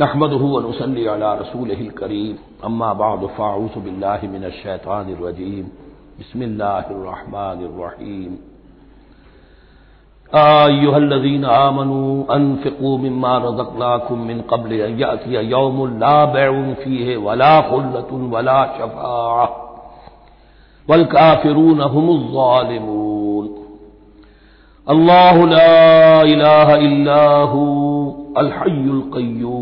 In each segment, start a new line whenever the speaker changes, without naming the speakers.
नहमदनसली रसूल करीम अम्मा बाद फ़ाऊसबिल्लिमिनशैतानरजीम बसमीम आयुहल्लज़ीन आमनु अनफ़िकू मिम्मा रज़क़नाकुम मिन क़ब्ल अन यातिय यौमुन ला बैउन फ़ीहि वला ख़ुल्लतुन वला शफ़ाअह वल काफ़िरून हुमुज़ ज़ालिमून अल्लाह ला इलाहा इल्ला हू अल हय्युल क़य्यूम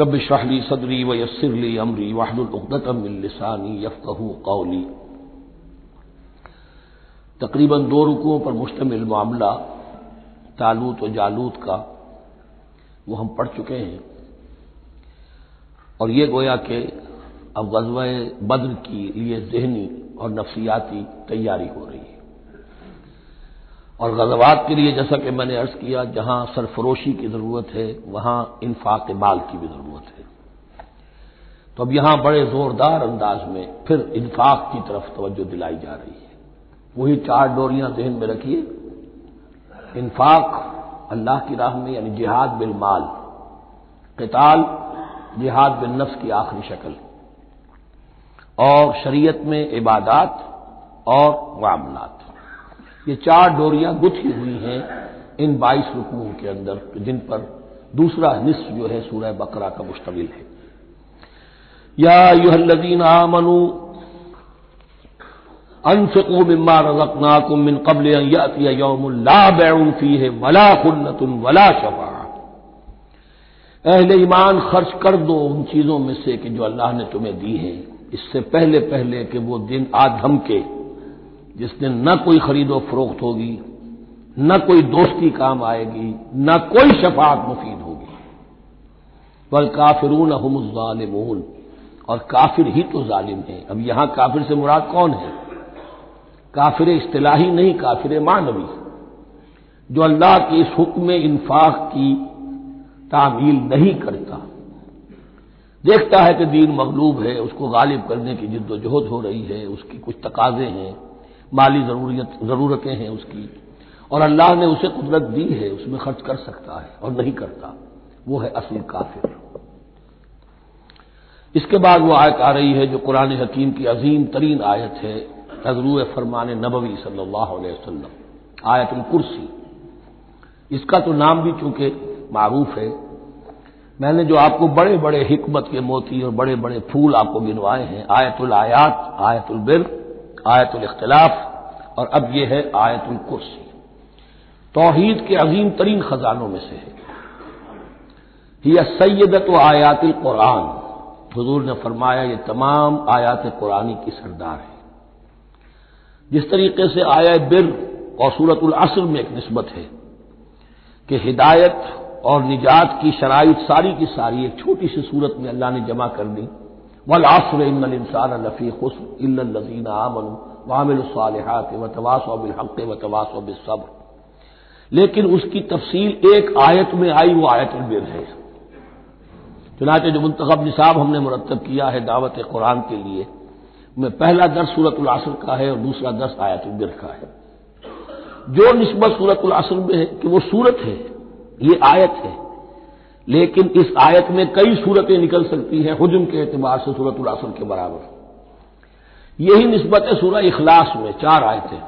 रब शहली सदरी व यस्सिरली अमरी वहलुल उक़दतम मिन लिसानी यफ़क़हू क़ौली। तकरीबन दो रुकुओं पर मुश्तमिल मामला, तालूत और जालूत का, वो हम पढ़ चुके हैं। और ये गोया कि अब गजवा बद्र की लिए जहनी और नफसियाती तैयारी हो रही है। और गजवात के लिए जैसा कि मैंने अर्ज़ किया, जहाँ सरफरोशी की ज़रूरत है, वहाँ इन्फाक माल की भी ज़रूरत है। तो अब यहाँ बड़े जोरदार अंदाज में फिर इन्फाक की तरफ़ तवज्जो दिलाई जा रही है। वही चार डोरियाँ जहन में रखिए। इन्फाक अल्लाह की राह में, यानी जिहाद बिल माल, कताल, जिहाद बिल नफ्स की आखिरी शक्ल, और शरीयत में इबादात और मामलात। ये चार डोरियाँ गुथी हुई हैं इन बाईस रुकुओं के अंदर, जिन पर दूसरा निस्फ जो है सूरह बकरा का मुश्तमिल है। या युहल्लदीन आमनु, अनफिकू मिम्मा रज़क़नाकुम मिन क़ब्ल अन यातिय यौमुन ला बैउन फीहि वला खुल्लतुन वला शफा अहले ईमान खर्च कर दो उन चीज़ों में से कि जो अल्लाह ने तुम्हें दी है। इससे पहले पहले कि वो दिन आ धमके जिस दिन न कोई खरीदो फरोख्त होगी, न कोई दोस्ती काम आएगी, न कोई शफात मुफीद होगी। बल काफिरून हम और काफिर ही तो जालिम है। अब यहाँ काफिर से मुराद कौन है? काफिर इस्तलाही नहीं, काफिर मानवी। जो अल्लाह के इस हुक्म इन्फाक की तामील नहीं करता, देखता है कि दीन मगलूब है, उसको गालिब करने की जिद्दोजहद हो रही है, उसकी कुछ तकाजे हैं। माली ज़रूरत जरूरतें हैं उसकी। और अल्लाह ने उसे कुदरत दी है, उसमें खर्च कर सकता है और नहीं करता। वो है असल काफिर। इसके बाद वो आयत आ रही है जो कुरान हकीम की अजीम तरीन आयत है तजरू फरमान नबवी सल्लल्लाहु अलैहि वसल्लम, आयतुल कुर्सी। इसका तो नाम भी चूँकि मारूफ है। मैंने जो आपको बड़े बड़े हिकमत के मोती और बड़े बड़े फूल आपको गिनवाए हैं, आयतुल आयात, आयतुल बिर आयतुल इख्तलाफ, और अब यह है आयतुल कुर्सी। तोहीद के अजीम तरीन खजानों में से है। यह सैदत व आयातिल कुरान। हजूर ने फरमाया, ये तमाम आयात कुरानी की सरदार है। जिस तरीके से आया बिर और सूरतुल असर में एक नस्बत है कि हिदायत और निजात की शराइ सारी की सारी एक छोटी सी सूरत में अल्लाह ने जमा कर दी। वल आसर इंसान लफी खुस्र इल्लजीन आमन वामिल सालहात व तवासो बिल हक व तवासो बिल लेकिन उसकी तफसील एक आयत में आई, वो आयत बिर है। चुनाचे जो मुंतखब निसाब हमने मुरतब किया है दावत कुरान के लिए, में पहला दर्स सूरत असर का है और दूसरा दर्स आयत बिर का है। जो नस्बत सूरत असर में है कि वो सूरत है, ये आयत है। लेकिन इस आयत में कई सूरतें निकल सकती हैं, हजम के एतबार से सूरत असर के बराबर। यही नस्बत है सूरह इखलास में, चार आयतें।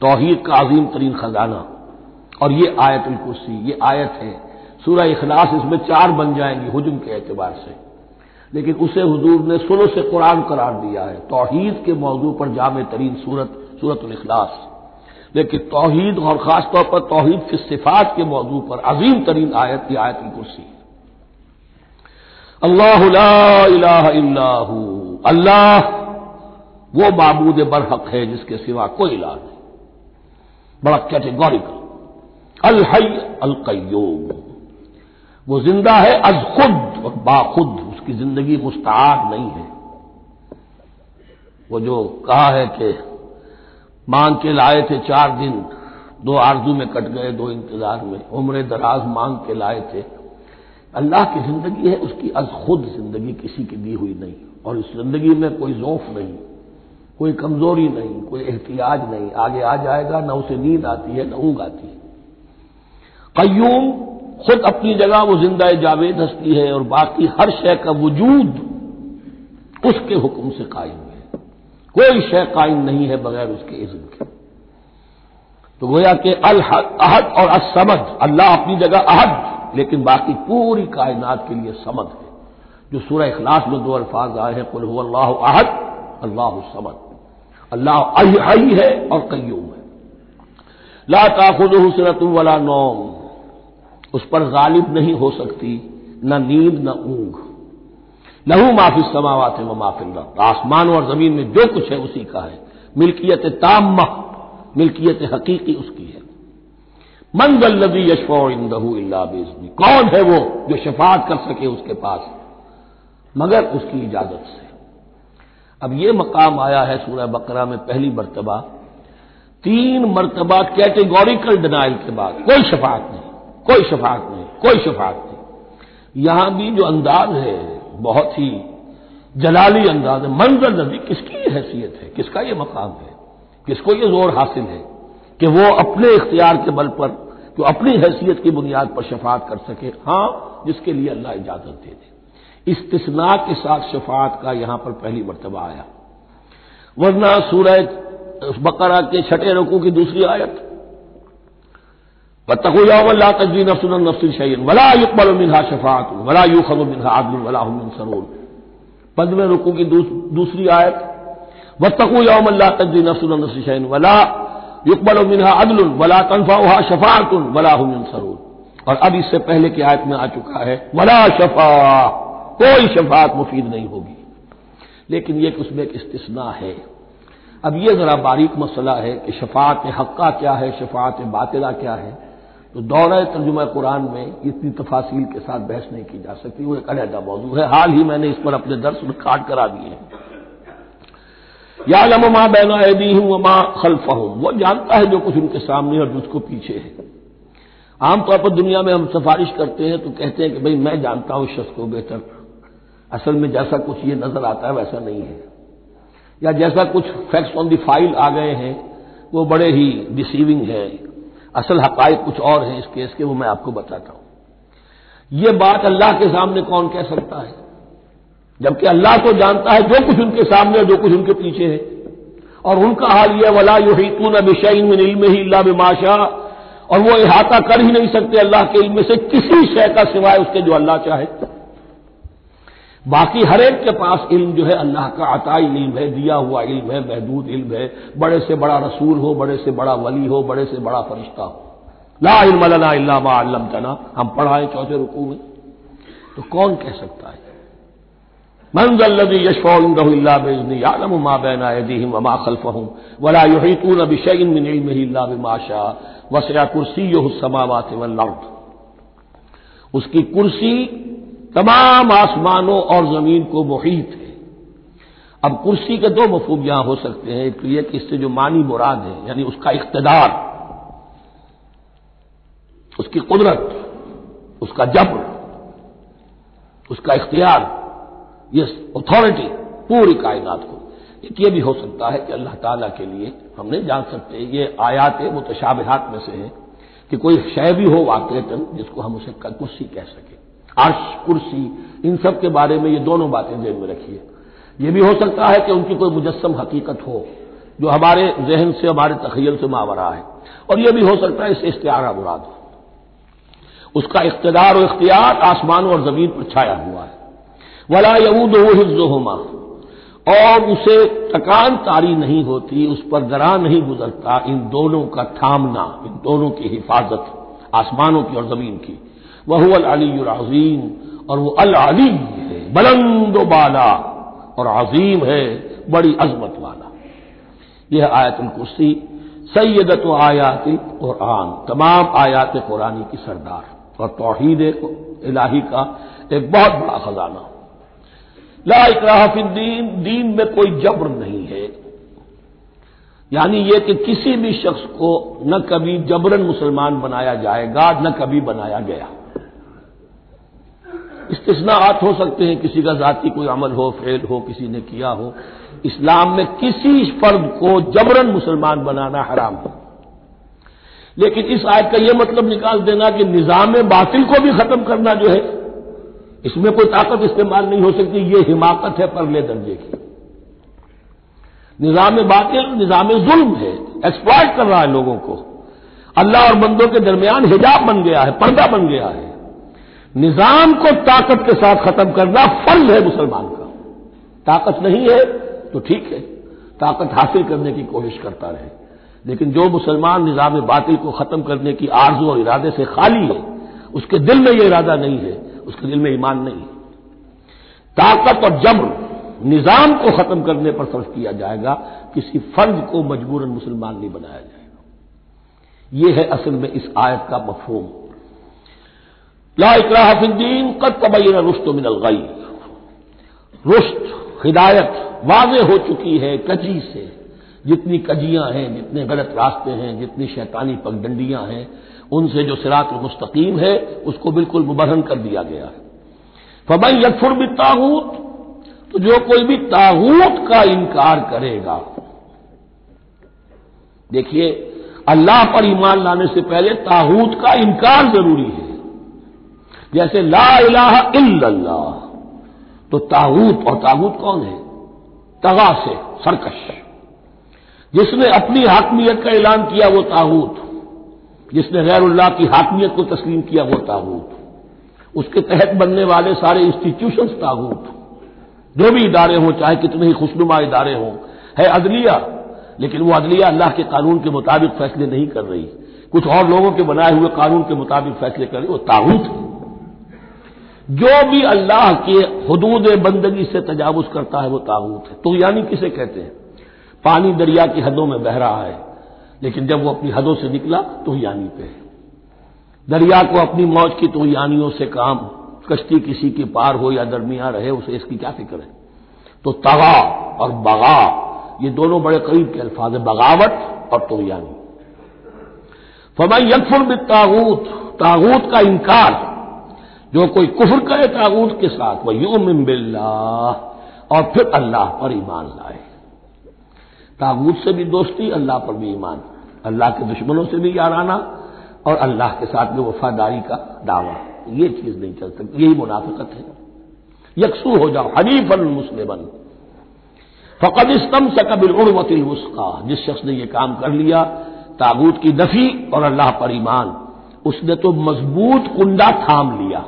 तोहीद का अजीम तरीन खजाना। और ये आयत कुर्सी, ये आयत है, सूरह इखलास इसमें चार बन जाएँगी हजम के एतबार से। लेकिन उसे हजूर ने सुनो से कुरान करार दिया है। तोहीद के मौजू पर जाम तरीन सूरत सूरत इखलास। लेकिन तोहीद और खासतौर पर तोहीद की सिफात के मौजू पर अजीम तरीन आयत की आयत कुर्सी। अल्लाह अल्लाह वो बाबूद बरहक है जिसके सिवा कोई इलाज नहीं। बड़ा कैटेगोरिकल। अल हई अल कयूम वो ज़िंदा है अज खुद और बाखुद। उसकी ज़िंदगी मुस्ताक नहीं है। वो जो कहा है कि मांग के लाए थे चार दिन। दो आरज़ू में कट गए, दो इंतज़ार में। उम्र दराज मांग के लाए थे। अल्लाह की ज़िंदगी है, उसकी अज खुद ज़िंदगी किसी की दी हुई नहीं। और इस ज़िंदगी में कोई जोफ नहीं, कोई कमज़ोरी नहीं, कोई एहतियाज नहीं। आगे आ जाएगा, न उसे नींद आती है, न ऊंग आती है। कयूम खुद अपनी जगह वो ज़िंदा जावेद हस्ती है और बाकी हर शय का वजूद उसके हुक्म से कायम कोई शय कायम नहीं है बगैर उसके इज्म के। तो गोया कि अल अहद और असमद अल्लाह अपनी जगह अहद, लेकिन बाकी पूरी कायनात के लिए समद है। जो सूरह इखलास में दो अल्फाज आए हैं, कुल अल्लाह अहद, अल्लाह समद। अल्लाह अही है और कयूम है। ला ताखुद हसरत वला नौम। उस पर गालिब नहीं हो सकती, न नींद, न ऊंघ। लहू माफ़ी समावत है माफिल आसमान और ज़मीन में जो कुछ है, उसी का है। मिल्कियत ताम मिल्कियत हकीकी उसकी है। मंगल नबी यशफा इंदहू इल्ला बेजनी। कौन है वो जो शफात कर सके उसके पास? मगर उसकी इजाज़त से। अब ये मकाम आया है सूरह बकरा में पहली मरतबा। तीन मरतबा कैटेगोरिकल डिनाइल के बाद। कोई शफात नहीं, कोई शफात नहीं, कोई शफात नहीं। यहाँ भी जो अंदाज है बहुत ही जलाली अंदाज है। मंजर नदी किसकी हैसियत है? किसका ये मकाम है? किसको ये ज़ोर हासिल है कि वो अपने इख्तियार के बल पर जो अपनी हैसियत की बुनियाद पर शफात कर सके? हाँ, जिसके लिए अल्लाह इजाज़त दे दे। इस्तना के साथ शफात का यहाँ पर पहली मरतबा आया। वरना सूरज बकरा के छठे रुकू की दूसरी आयत वतकुयावल्ला तजवी नफसन नफसिन शैन वला युकबल मिनहा शफात वला यूखब मिनहा आदल वला मिन सरून पंद्रहवें रुकू की दूसरी आयत वतकू यौमल्ला तजवी नफसन नफसिन शैन वला युकबल मिनहा अदल वला तनफा शफात वला मिन सरून और अब इससे पहले की आयत में आ चुका है वला शफा कोई शफात मुफीद नहीं होगी लेकिन यह उसमें एक इस्तना है अब यह जरा बारीक मसला है कि शफात हक्का क्या है शफात बातिला क्या है तो दौरा तर्जुमा कुरान में इतनी तफासिल के साथ बहस नहीं की जा सकती, वो एक अलहदा मौजूद है। हाल ही मैंने इस पर अपने दर्श रिकॉर्ड करा दिए हैं। या लमा बैना ऐदी हूँ माँ खल्फ हूँ वो जानता है जो कुछ उनके सामने और उसको पीछे है। आमतौर पर दुनिया में हम सिफारिश करते हैं तो कहते हैं कि भाई मैं जानता हूँ शख्स को बेहतर। असल में जैसा कुछ ये नज़र आता है वैसा नहीं है। या जैसा कुछ फैक्ट्स ऑन दी फ़ाइल आ गए हैं, वो बड़े ही डिसीविंग है। असल हकायक कुछ और है इस केस के, वो मैं आपको बताता हूँ। यह बात अल्लाह के सामने कौन कह सकता है? जबकि अल्लाह तो जानता है जो कुछ उनके सामने और जो कुछ उनके पीछे है। और उनका हाल यह वला युहीतून बिशईन मिन इल्म ही इल्ला बिमाशा और वो इहाता कर ही नहीं सकते अल्लाह के इल्म से, किसी शय का सिवाय उसके जो अल्लाह चाहे। बाकी हर एक के पास इल्म जो है, अल्लाह का अताई इल्म है, दिया हुआ इल्म है, महदूद इल्म है, बड़े से बड़ा रसूल हो, बड़े से बड़ा वली हो, बड़े से बड़ा फरिश्ता हो। ला इल्म लना तना हम पढ़ाए चौथे रुकू में। तो कौन कह सकता है? मंजल्लदी यशफा बेजनी। आलम मा बैना यदीहिम वमा खल्फहुम। वला युहीतून बिशैइन मिन इल्मिही इल्ला बिमा शा। वसया कुर्सी समावात वल अर्द। उसकी कुर्सी तमाम आसमानों और ज़मीन को मुहित है। अब कुर्सी के दो मफूब यहाँ हो सकते हैं, एक तो यह कि इससे जो मानी मुराद है, यानी उसका इकतदार, उसकी कुदरत, उसका जब्र, उसका इख्तियार, ये अथॉरिटी पूरी कायनात को। एक ये भी हो सकता है कि अल्लाह ताला के लिए, हम नहीं जान सकते, ये आयात मुतशाबहात में से है कि कोई शय भी हो वाकता जिसको हम उसे कुर्सी कह सके। अर्श, कुर्सी, इन सब के बारे में ये दोनों बातें जेब में रखिए। ये भी हो सकता है कि उनकी कोई मुजस्म हकीकत हो, जो हमारे जहन से, हमारे तखयल से मावरा है। और यह भी हो सकता है इससे इश्तारा मुराद हो। उसका इकतदार और इख्तियार आसमान और ज़मीन पर छाया हुआ है। वला यऊद हिज्जोहमा, और उसे तकान तारी नहीं होती, उस पर दरा नहीं गुजरता, इन दोनों का थामना, इन दोनों की हिफाजत आसमानों की और ज़मीन की। वह अली अजीम, और वो अल अली है, बुलंद बाला, और अजीम है, बड़ी अजमत वाला। यह आयतुल कुर्सी सैदत आयात और कुरान तमाम आयात कुरानी की सरदार, और तोहीद इलाही का एक बहुत बड़ा खजाना। ला इकराहफिद्दीन दीन में कोई जबर नहीं है। यानी यह कि किसी भी शख्स को न कभी जबरन मुसलमान बनाया जाएगा, न कभी बनाया गया। इस्तेसनात हो सकते हैं, किसी का जाति कोई अमल हो, फेल हो, किसी ने किया हो। इस्लाम में किसी फर्द को जबरन मुसलमान बनाना हराम है। लेकिन इस आयत का यह मतलब निकाल देना कि निज़ाम बातिल को भी खत्म करना जो है, इसमें कोई ताकत इस्तेमाल नहीं हो सकती, ये हिमाकत है परले दर्जे की। निज़ाम बातिल, निज़ाम जुल्म है एक्सप्लॉइट कर रहा है लोगों को। अल्लाह और बंदों के दरमियान हिजाब बन गया है, पर्दा बन गया है। निज़ाम को ताकत के साथ खत्म करना फ़र्ज़ है मुसलमान का। ताकत नहीं है तो ठीक है। ताकत हासिल करने की कोशिश करता रहे। लेकिन जो मुसलमान निज़ाम बातिल को खत्म करने की आर्जू और इरादे से खाली है, उसके दिल में यह इरादा नहीं है, उसके दिल में ईमान नहीं है। ताकत और जब्र निज़ाम को खत्म करने पर सर्फ किया जाएगा, किसी फ़र्ज़ को मजबूरन मुसलमान नहीं बनाया जाएगा। यह है असल में इस आयत का मफहूम। ला इकराहफिद्दीन कद तबैन रुश्त मिनल गई रुश्त हिदायत वाजे हो चुकी है कजी से जितनी कजियाँ हैं जितने गलत रास्ते हैं जितनी शैतानी पगडंडियाँ हैं उनसे जो सिरात मुस्तकीम है उसको बिल्कुल मुबरहन कर दिया गया है फबई यकफुर भी ताहूत तो जो कोई भी ताहूत का इनकार करेगा देखिए अल्लाह पर ईमान लाने से पहले ताहूत का इनकार ज़रूरी है जैसे ला इलाहा तो ताहूत और ताहूत कौन है? तगा से, सरकश। जिसने अपनी हाकमियत का ऐलान किया वो ताहूत जिसने गैरुल्लाह की हाकमियत को तस्लीम किया वो ताहूत उसके तहत बनने वाले सारे इंस्टीट्यूशन ताहूत जो भी इदारे हों, चाहे कितने ही खुशनुमा इदारे हों, है अदलिया। लेकिन वो अदलिया अल्लाह के कानून के मुताबिक फैसले नहीं कर रही। कुछ और लोगों के बनाए हुए कानून के मुताबिक फैसले कर रही, वो ताहूत है। जो भी अल्लाह के हदूद बंदगी से तजावुज करता है वो ताबूत है। तो यानी किसे कहते हैं? पानी दरिया की हदों में बह रहा है, लेकिन जब वो अपनी हदों से निकला तो यानी पे है। दरिया को अपनी मौज की तो यानियों से काम, कश्ती किसी के पार हो या दरमिया रहे, उसे इसकी क्या फ़िक्र है? तो तगा और बगा, ये दोनों बड़े करीब के अल्फाज है, बगावत और तो यानी। फमाई यकफुर बित तागूत तागूत का इनकार जो कोई कुफर करे ताबूत के साथ, वह यूम बिल्ला और फिर अल्लाह पर ईमान लाए। ताबूत से भी दोस्ती, अल्लाह पर भी ईमान। अल्लाह के दुश्मनों से भी याराना, और अल्लाह के साथ में वफादारी का दावा। ये चीज़ नहीं चल सकती, यही मुनाफिकत है। यकसू हो जाओ हनीफ मुस्लिमन। फ़कद इस्तम सकबिल उर्वतिल उसका, जिस शख्स ने यह काम कर लिया ताबूत की नफी और अल्लाह पर ईमान, उसने तो मज़बूत कुंडा थाम लिया।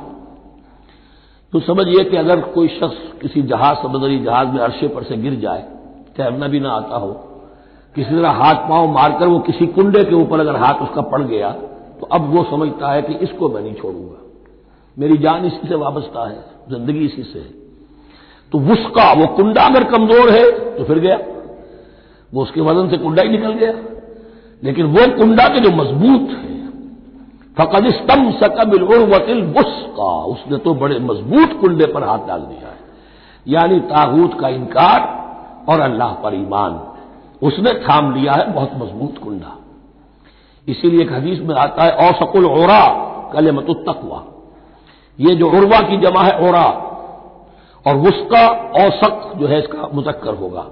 तो समझिए कि अगर कोई शख्स किसी जहाज़, समुद्री जहाज़ में अरशे पर से गिर जाए तैरना भी ना आता हो, किसी तरह हाथ पाँव मारकर वो किसी कुंडे के ऊपर अगर हाथ उसका पड़ गया तो अब वो समझता है कि इसको मैं नहीं छोड़ूँगा। मेरी जान इसी से वाबस्ता है, ज़िंदगी इसी से है। तो उसका वो कुंडा अगर कमज़ोर है तो फिर गया। वो उसके वज़न से कुंडा ही निकल गया। लेकिन वो कुंडा के जो मज़बूत है फकदिस्तम सकबिल उर्वतिल का उसने तो बड़े मज़बूत कुंडे पर हाथ डाल दिया है। यानी ताहूत का इनकार और अल्लाह पर ईमान। उसने थाम लिया है बहुत मज़बूत कुंडा। इसीलिए एक हदीस में आता है, औसकुल ओरा कल मतुतकवा ये जो उर्वा की जमा है ओरा और उसका औसक जो है इसका मुजक्कर होगा।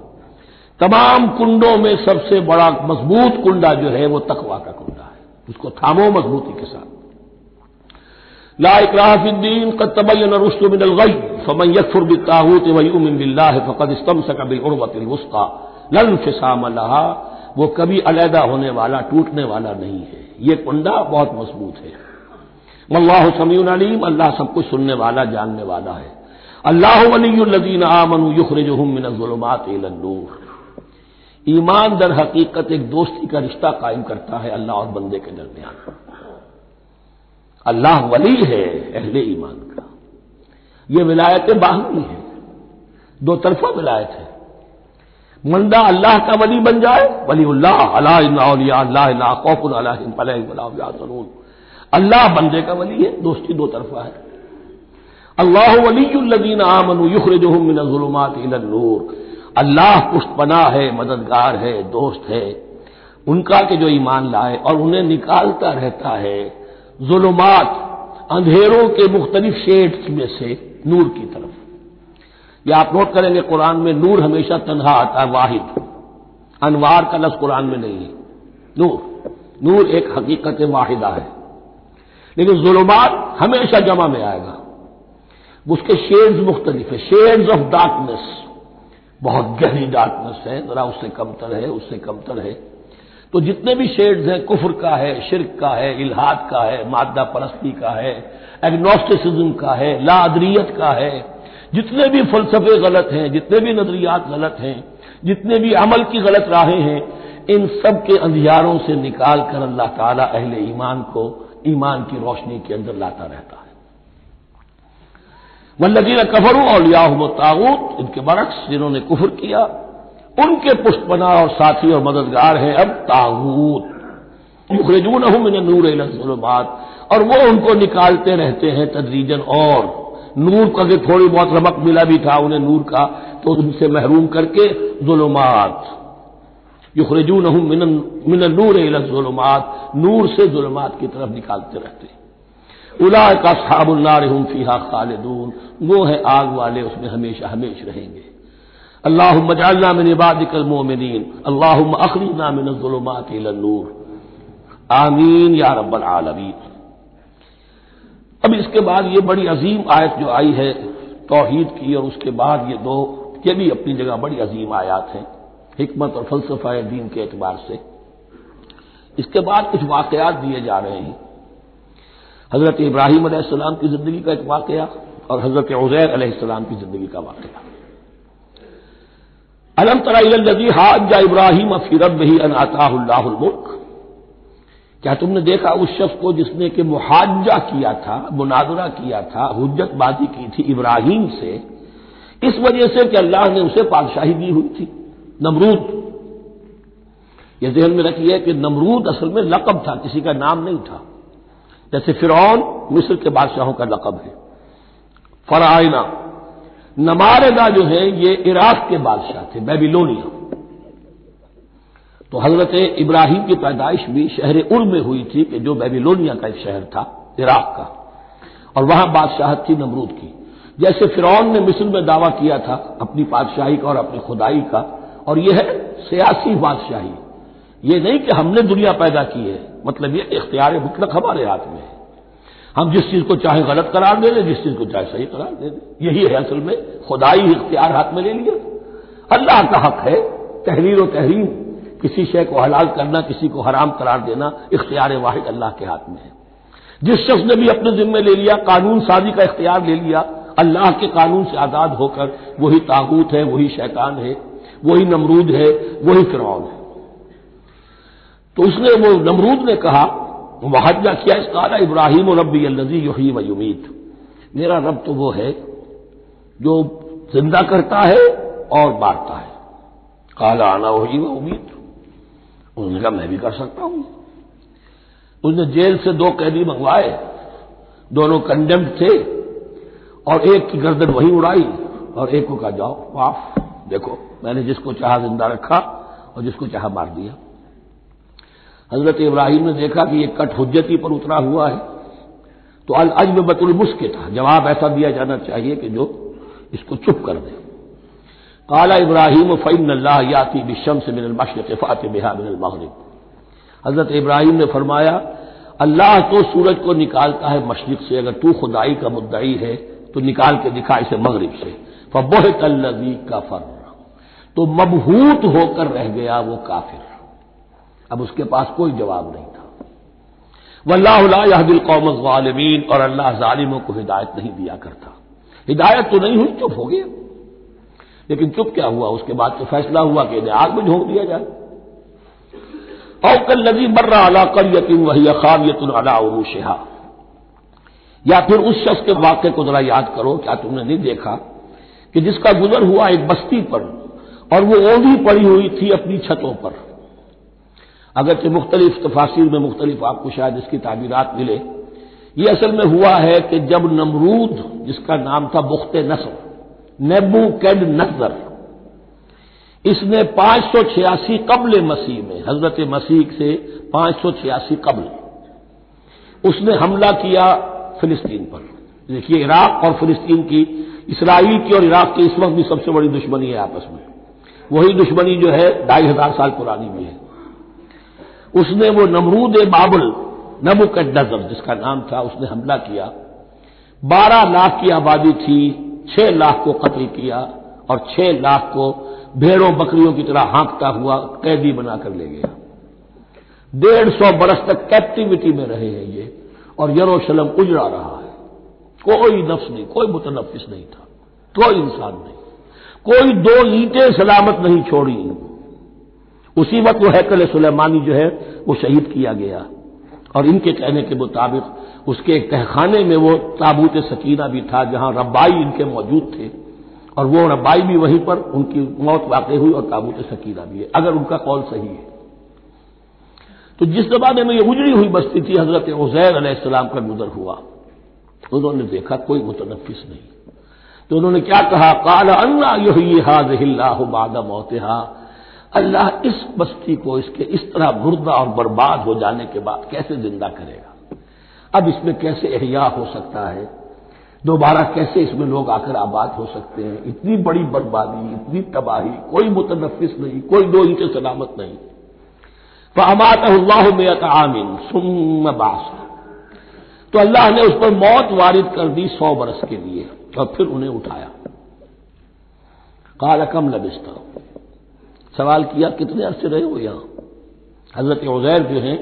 तमाम कुंडों में सबसे बड़ा मज़बूत कुंडा जो है वो तकवा का कुंडा। उसको थामो मजबूती के साथ। ला इकराफिद्दीन कद तबैन रुश्त मिनल गई फमन यकफुर बिताहूत वयुमिन बिल्लाह फकद इस्तमसक बिल उर्वतिल वुस्का लन फिसाम लहा, वो कभी अलहदा होने वाला, टूटने वाला नहीं है। ये कुंडा बहुत मज़बूत है। अल्लाह समीन अलीम, अल्लाह सब कुछ सुनने वाला, जानने वाला है। अल्लाह वलीदीन आमनु युखरजुलमात नूर। ईमान दर हकीकत एक दोस्ती का रिश्ता कायम करता है अल्लाह और बंदे के दरमियान। अल्लाह वली है, अहले ईमान का। यह विलायत बाहमी है। दो तरफा विलायत है। मंदा अल्लाह का वली बन जाए वली अल्लाह अल्लाह बंदे का वली है, दोस्ती दो तरफा है। अल्लाह वलीदीन आमन युखरजुलमात नूर। अल्लाह पुष्पना है, मददगार है, दोस्त है। उनका के जो ईमान लाए और उन्हें निकालता रहता है। जुलमात अंधेरों के मुख्तलिफ़ शेड्स में से नूर की तरफ़। या आप नोट करेंगे, कुरान में नूर हमेशा तनहा आता है, वाहिद। अनवार का लफ्ज कुरान में नहीं है। नूर। नूर एक हकीकत वाहिदा है। लेकिन जुलमात हमेशा जमा में आएगा। उसके शेड्स मुख्तलिफ़ है शेड्स ऑफ़ डार्कनेस बहुत गहरी डार्कनेस है, जरा उससे कमतर है, उससे कमतर है। तो जितने भी शेड्स हैं, कुफर का है, शिरक का है, इल्हाद का है, मादा परस्ती का है एग्नोस्टिसिज्म का है लादरियत का है, जितने भी फलसफे गलत हैं, जितने भी नजरियात गलत हैं, जितने भी अमल की गलत राहें हैं, इन सब के अंधियारों से निकाल कर अल्लाह ताला अहले ईमान को ईमान की रोशनी के अंदर लाता रहता है। वल्लदीन कफरू और लियाहम ताऊत इनके बरक्स जिन्होंने कुफर किया, उनके पुष्पना और साथी और मददगार हैं अब ताऊत युखरजून नूर बात और वो उनको निकालते रहते हैं तदरीजन और। नूर का अगर थोड़ी बहुत रमक मिला भी था उन्हें नूर का तो उनसे महरूम करके जुलमात। युखरजून मिन नूर जुलमात, नूर से जुलमात की तरफ़ निकालते रहते उला का साबुल्लार हम फीहा खालिदून। वो है आग वाले, उसमें हमेशा हमेश रहेंगे। अल्लाह मजालना मिन इबादिकल मोमिन अल्लाह अखरीना मिन जुलमात नूर। आमीन या रब्बल आलमीन। अब इसके बाद ये बड़ी अजीम आयत जो आई है, तोहीद की, और उसके बाद ये दो, ये भी अपनी जगह बड़ी अजीम आयात हैं हमत और फलसफा दीन के एतबार से। इसके बाद कुछ वाकयात दिए जा रहे हैं। हज़रत इब्राहिम सलाम की ज़िंदगी का एक वाकया और हज़रत उजैर सलाम की ज़िंदगी का वाकया। अलम तराजी हाजा इब्राहिम फिरब ही अनाताहुल्लामुल्क क्या तुमने देखा उस शख्स को जिसने कि मुहाजा किया था मुनादरा किया था, हुज्जतबाजी की थी इब्राहिम से? इस वजह से कि अल्लाह ने उसे बादशाही दी हुई थी, नमरूद। यह जहन में रखिए कि नमरूद असल में लकब था, किसी का नाम नहीं था। जैसे फिरौन मिस्र के बादशाहों का लकब है। फरायना नमारदा जो है, ये इराक के बादशाह थे, बेबीलोनिया। तो हज़रत इब्राहिम की पैदाइश भी शहर उर में हुई थी कि जो बेबीलोनिया का एक शहर था, इराक का। और वहाँ बादशाह थी नमरूद की। जैसे फिरौन ने मिस्र में दावा किया था, अपनी बादशाही का और अपनी खुदाई का, और यह है सियासी बादशाही ये नहीं कि हमने दुनिया पैदा की है। मतलब ये इख्तियार मुतलक हमारे हाथ में है। हम जिस चीज़ को चाहे गलत करार दे दें, जिस चीज़ को चाहे सही करार दे दें, यही है असल में खुदाई इख्तियार हाथ में ले लिया। अल्लाह का हक है तहरीर और तहरीम किसी शय को हलाल करना, किसी को हराम करार देना, इख्तियार वाहिद अल्लाह के हाथ में है। जिस शख्स ने भी अपने जिम्मे ले लिया, कानून साजी का इख्तियार ले लिया, अल्लाह के कानून से आज़ाद होकर वही ताबूत है, वही शैतान है, वही नमरूद है, वही फिरौन है। तो उसने वो नमरूद ने कहा मुहजा किया इस काला इब्राहिम रबी अल्लजी यही व युमीत। मेरा रब तो वो है जो ज़िंदा करता है और बांटता है। काला आना वही व उम्मीद उसने कहा, मैं भी कर सकता हूँ। उसने जेल से दो कैदी मंगवाए, दोनों कंडेम्ड थे, और एक की गर्दन वही उड़ाई और एक को कहा, जाओ, माफ़, देखो, मैंने जिसको चाहा ज़िंदा रखा और जिसको चाहा मार दिया। हज़रत इब्राहिम ने देखा कि यह कट हुज्जती पर उतरा हुआ है। तो अल अजब मुस्क था। जवाब ऐसा दिया जाना चाहिए कि जो इसको चुप कर दे। काला इब्राहिम, फ़ैन याति बिशम से मिनल मशरक फ़ात बिहा मिनल मगरब। हज़रत इब्राहिम ने फरमाया, अल्लाह तो सूरज को निकालता है मशरक से। अगर तू खुदाई का मुद्दई है तो निकाल के दिखा इसे मगरब से। फबोह तल्लजी का फर तो मबहूत होकर रह गया वो काफिर। अब उसके पास कोई जवाब नहीं था। वल्लाहदिल कौममीन और अल्लाह जालिमों को हिदायत नहीं दिया करता। हिदायत तो नहीं हुई, चुप हो गया लेकिन चुप क्या हुआ? उसके बाद तो फैसला हुआ कि इन्हें आग में झोंक दिया जाए। औकल नदी बर्रा अला करियतिन वही अखावियतुल अला उरूशहा। या फिर उस शख्स के वाक्य को जरा याद करो, क्या तुमने नहीं देखा कि जिसका गुजर हुआ एक बस्ती पर, और वो ओढ़ी पड़ी हुई थी अपनी छतों पर। अगरचे मुख्तलिफ़ तफासिर में मुख्तलिफ़ आपको शायद इसकी ताबीरात मिले। ये असल में हुआ है कि जब नमरूद, जिसका नाम था बुख्त नसर, नेबू कैड नज़र इसने पाँच सौ छियासी कबल मसीह में, हज़रत मसीह से पाँच सौ छियासी कबल उसने हमला किया फिलिस्तीन पर। देखिए, इराक और फिलिस्तीन की, इसराइल की और इराक की इस वक्त भी सबसे बड़ी दुश्मनी है आपस में। वही दुश्मनी जो है ढाई हज़ार साल पुरानी भी है। उसने वो नमरूद बाबुल नबुकड नज़र जिसका नाम था, उसने हमला किया। बारह लाख की आबादी थी, छह लाख को कत्ल किया और छह लाख को भेड़ों, बकरियों की तरह हाँकता हुआ कैदी बनाकर ले गया। डेढ़ सौ बरस तक कैप्टिविटी में रहे हैं ये और यरूशलम उजड़ा रहा है। कोई नफ्स नहीं, कोई मुतनफिस नहीं था, कोई इंसान नहीं। कोई दो ईंटें सलामत नहीं छोड़ी। उसी वक्त वो हैकल सुलेमानी जो है, वो शहीद किया गया। और इनके कहने के मुताबिक, उसके तहखाने में वो ताबूत सकीना भी था, जहाँ रब्बाई इनके मौजूद थे। और वो रब्बाई भी वहीं पर उनकी मौत वाक़ हुई और ताबूत सकीना भी है, अगर उनका कौल सही है। तो जिस जमाने में ये उजड़ी हुई बस्ती थी, हज़रत उजैर अलैहिस्सलाम का गुजर हुआ। उन्होंने देखा कोई मुतनफिस नहीं। तो उन्होंने क्या कहा? काला अन्ना यही हाजहिल्ला बाद मौतहा। अल्लाह इस बस्ती को इसके इस तरह मुर्दा और बर्बाद हो जाने के बाद कैसे ज़िंदा करेगा? अब इसमें कैसे एहया हो सकता है? दोबारा कैसे इसमें लोग आकर आबाद हो सकते हैं? इतनी बड़ी बर्बादी, इतनी तबाही, कोई मुतनफिस नहीं, कोई दो इंच सलामत नहीं। अल्लाह में आमिन सुम बास। तो अल्लाह ने उस पर मौत वारिद कर दी सौ बरस के लिए, और फिर उन्हें उठाया। काल कम लबिस्ता। सवाल किया, कितने अरसे रहे हो यहाँ? हज़रत उजैर जो है,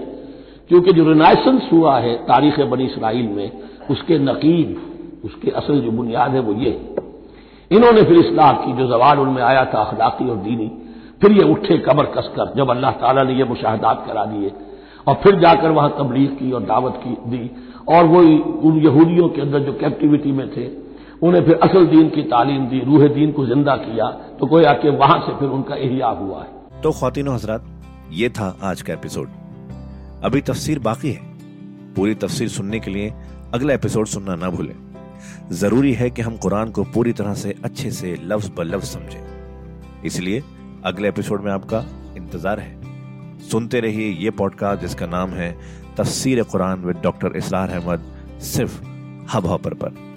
क्योंकि जो रिनाइसेंस हुआ है तारीख बनी इसराइल में, उसके नकीब, उसके असल जो बुनियाद है वो ये। इन्होंने फिर इसलाह की, जो जवाल उनमें आया था, अखलाकी और दीनी, फिर ये उठे कमर कसकर, जब अल्लाह ताला ने ये मुशाहदात करा दिए, और फिर जाकर वहाँ तबलीग की और दावत की दी, और वो उन यहूदियों के अंदर जो कैप्टिविटी में थे उन्हें फिर असल दीन की तालीम दी, रूह दीन को ज़िंदा किया तो कोई आके वहाँ से फिर उनका एहिया हुआ है।
तो खातिन हजरात, ये था आज का एपिसोड। अभी तफसीर बाकी है। पूरी तफसीर सुनने के लिए अगला एपिसोड सुनना ना भूलें। ज़रूरी है कि हम कुरान को पूरी तरह से अच्छे से लफ्ज ब लफ्ज समझें। इसलिए अगले एपिसोड में आपका इंतज़ार है। सुनते रहिए ये पॉडकास्ट जिसका नाम है तफसीर कुरान विद डॉक्टर इसरार अहमद, सिर्फ़ हब हॉपर पर।